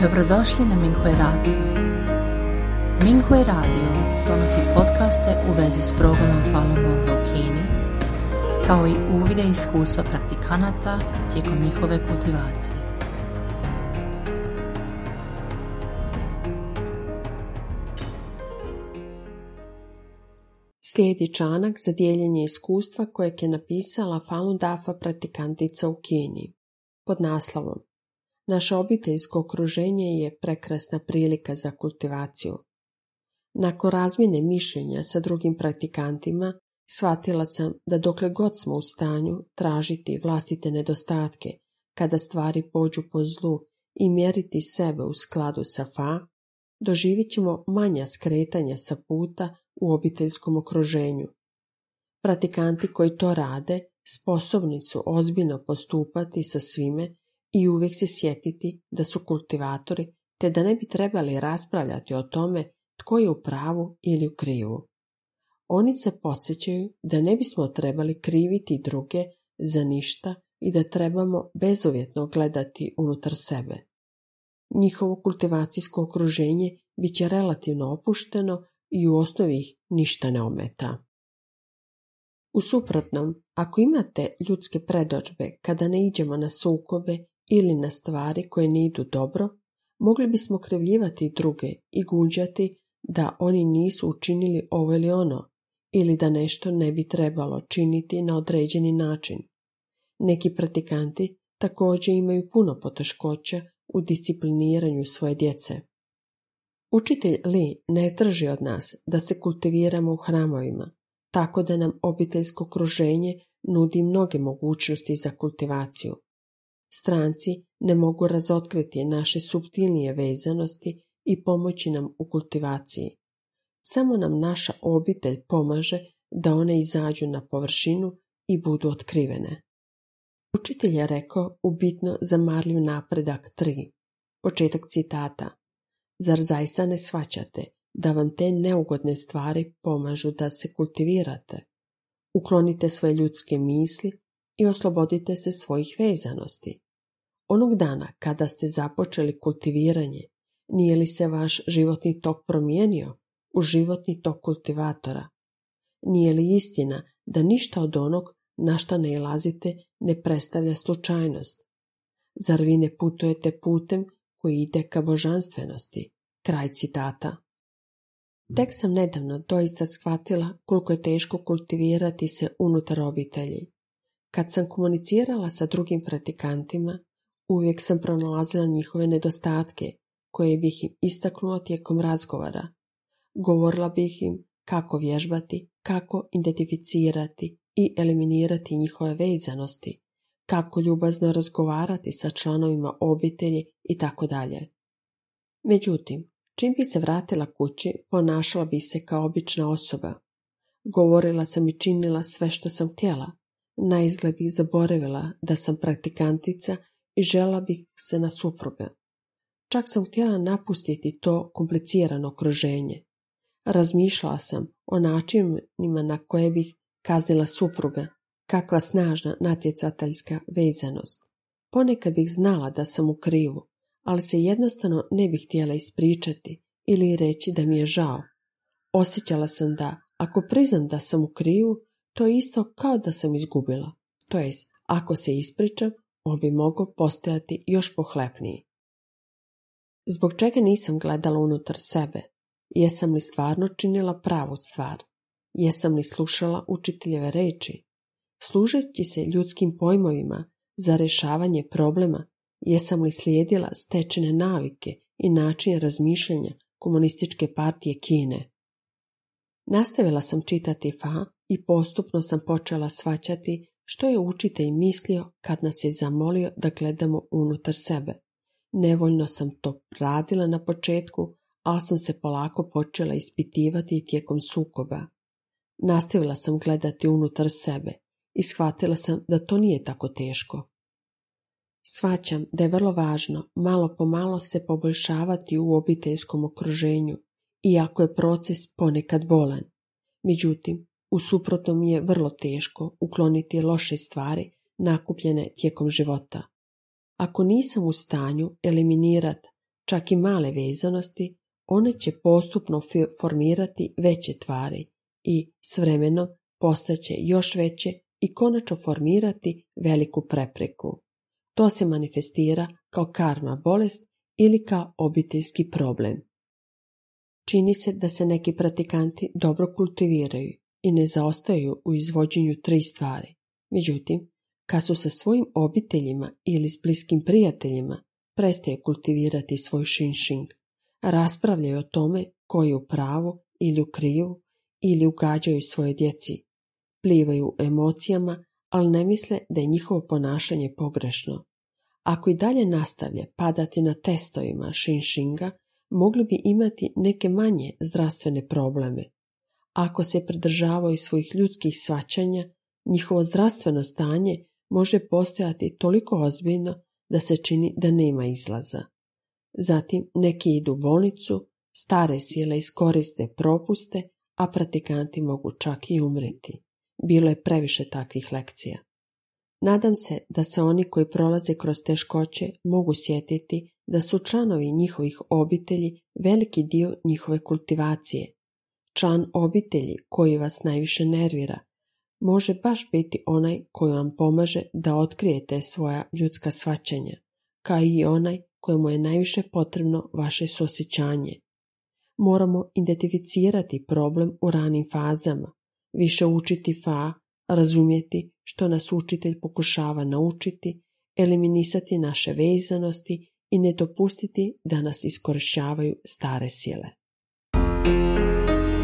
Dobrodošli na Minghui Radio. Minghui Radio donosi podcaste u vezi s progledom Falun Gonga u Kini, kao i uvide iskustva praktikanata tijekom njihove kultivacije. Slijedi članak za dijeljenje iskustva kojeg je napisala Falun Dafa praktikantica u Kini pod naslovom Naše obiteljsko okruženje je prekrasna prilika za kultivaciju. Nakon razmjene mišljenja sa drugim praktikantima, shvatila sam da dokle god smo u stanju tražiti vlastite nedostatke, kada stvari pođu po zlu i mjeriti sebe u skladu sa fa, doživjet ćemo manja skretanja sa puta u obiteljskom okruženju. Pratikanti koji to rade sposobni su ozbiljno postupati sa svime i uvijek se sjetiti da su kultivatori te da ne bi trebali raspravljati o tome tko je u pravu ili u krivu. Oni se posjećaju da ne bismo trebali kriviti druge za ništa i da trebamo bezuvjetno gledati unutar sebe. Njihovo kultivacijsko okruženje bit će relativno opušteno i u osnovi ih ništa ne ometa. U suprotnom, ako imate ljudske predođbe kada ne iđemo na sukobe ili na stvari koje ne idu dobro, mogli bismo krevljivati druge i guđati da oni nisu učinili ovo ili ono, ili da nešto ne bi trebalo činiti na određeni način. Neki pratikanti također imaju puno poteškoća u discipliniranju svoje djece. Učitelj Li ne traži od nas da se kultiviramo u hramovima, tako da nam obiteljsko okruženje nudi mnoge mogućnosti za kultivaciju. Stranci ne mogu razotkriti naše subtilnije vezanosti i pomoći nam u kultivaciji. Samo nam naša obitelj pomaže da one izađu na površinu i budu otkrivene. Učitelj je rekao u bitno zamarljiv napredak 3. Početak citata. Zar zaista ne shvaćate da vam te neugodne stvari pomažu da se kultivirate? Uklonite svoje ljudske misli i oslobodite se svojih vezanosti. Onog dana kada ste započeli kultiviranje, nije li se vaš životni tok promijenio u životni tok kultivatora? Nije li istina da ništa od onog na što ne ilazite ne predstavlja slučajnost? Zar vi ne putujete putem koji ide ka božanstvenosti? Kraj citata. Tek sam nedavno doista shvatila koliko je teško kultivirati se unutar obitelji. Kad sam komunicirala sa drugim pratikantima, uvijek sam pronalazila njihove nedostatke, koje bih im istaknula tijekom razgovora. Govorila bih im kako vježbati, kako identificirati i eliminirati njihove vezanosti, kako ljubazno razgovarati sa članovima obitelji i tako dalje. Međutim, čim bi se vratila kući, ponašala bi se kao obična osoba. Govorila sam i činila sve što sam htjela. Na izgled bih zaboravila da sam praktikantica i žela bih se na supruga. Čak sam htjela napustiti to komplicirano okruženje. Razmišljala sam o načinima na koje bih kaznila supruga, kakva snažna natjecateljska vezanost. Ponekad bih znala da sam u krivu, ali se jednostavno ne bih htjela ispričati ili reći da mi je žao. Osjećala sam da, ako priznam da sam u krivu, to je isto kao da sam izgubila. To jest, ako se ispričam, on bi mogao postojati još pohlepniji. Zbog čega nisam gledala unutar sebe? Jesam li stvarno činila pravu stvar? Jesam li slušala učiteljeve reči? Služeći se ljudskim pojmovima za rješavanje problema, jesam li slijedila stečene navike i način razmišljanja komunističke partije Kine? Nastavila sam čitati Fa i postupno sam počela svaćati što je učitelj mislio kad nas je zamolio da gledamo unutar sebe. Nevoljno sam to radila na početku, ali sam se polako počela ispitivati tijekom sukoba. Nastavila sam gledati unutar sebe i shvatila sam da to nije tako teško. Svaćam da je vrlo važno malo po malo se poboljšavati u obiteljskom okruženju, iako je proces ponekad bolan. Međutim, u suprotnom je vrlo teško ukloniti loše stvari nakupljene tijekom života. Ako nisam u stanju eliminirati čak i male vezanosti, one će postupno formirati veće tvari i s vremenom postaće još veće i konačno formirati veliku prepreku. To se manifestira kao karma bolest ili kao obiteljski problem. Čini se da se neki pratikanti dobro kultiviraju i ne zaostaju u izvođenju tri stvari. Međutim, kad su sa svojim obiteljima ili s bliskim prijateljima, prestaje kultivirati svoj šinšing. Raspravljaju o tome koji je u pravu ili u krivu ili ugađaju svoje djeci. Plivaju emocijama, ali ne misle da je njihovo ponašanje pogrešno. Ako i dalje nastavlja padati na testovima šinšinga, mogli bi imati neke manje zdravstvene probleme. Ako se pridržavaju svojih ljudskih svačanja, njihovo zdravstveno stanje može postojati toliko ozbiljno da se čini da nema izlaza. Zatim neki idu u bolnicu, stare sile iskoriste propuste, a pratikanti mogu čak i umreti. Bilo je previše takvih lekcija. Nadam se da se oni koji prolaze kroz teškoće mogu sjetiti da su članovi njihovih obitelji veliki dio njihove kultivacije. Član obitelji koji vas najviše nervira može baš biti onaj koji vam pomaže da otkrijete svoja ljudska svačanja, kao i onaj kojemu je najviše potrebno vaše susjećanje. Moramo identificirati problem u ranim fazama, više učiti fa, razumjeti što nas učitelj pokušava naučiti, eliminisati naše vezanosti i ne dopustiti da nas iskorišćavaju stare sile.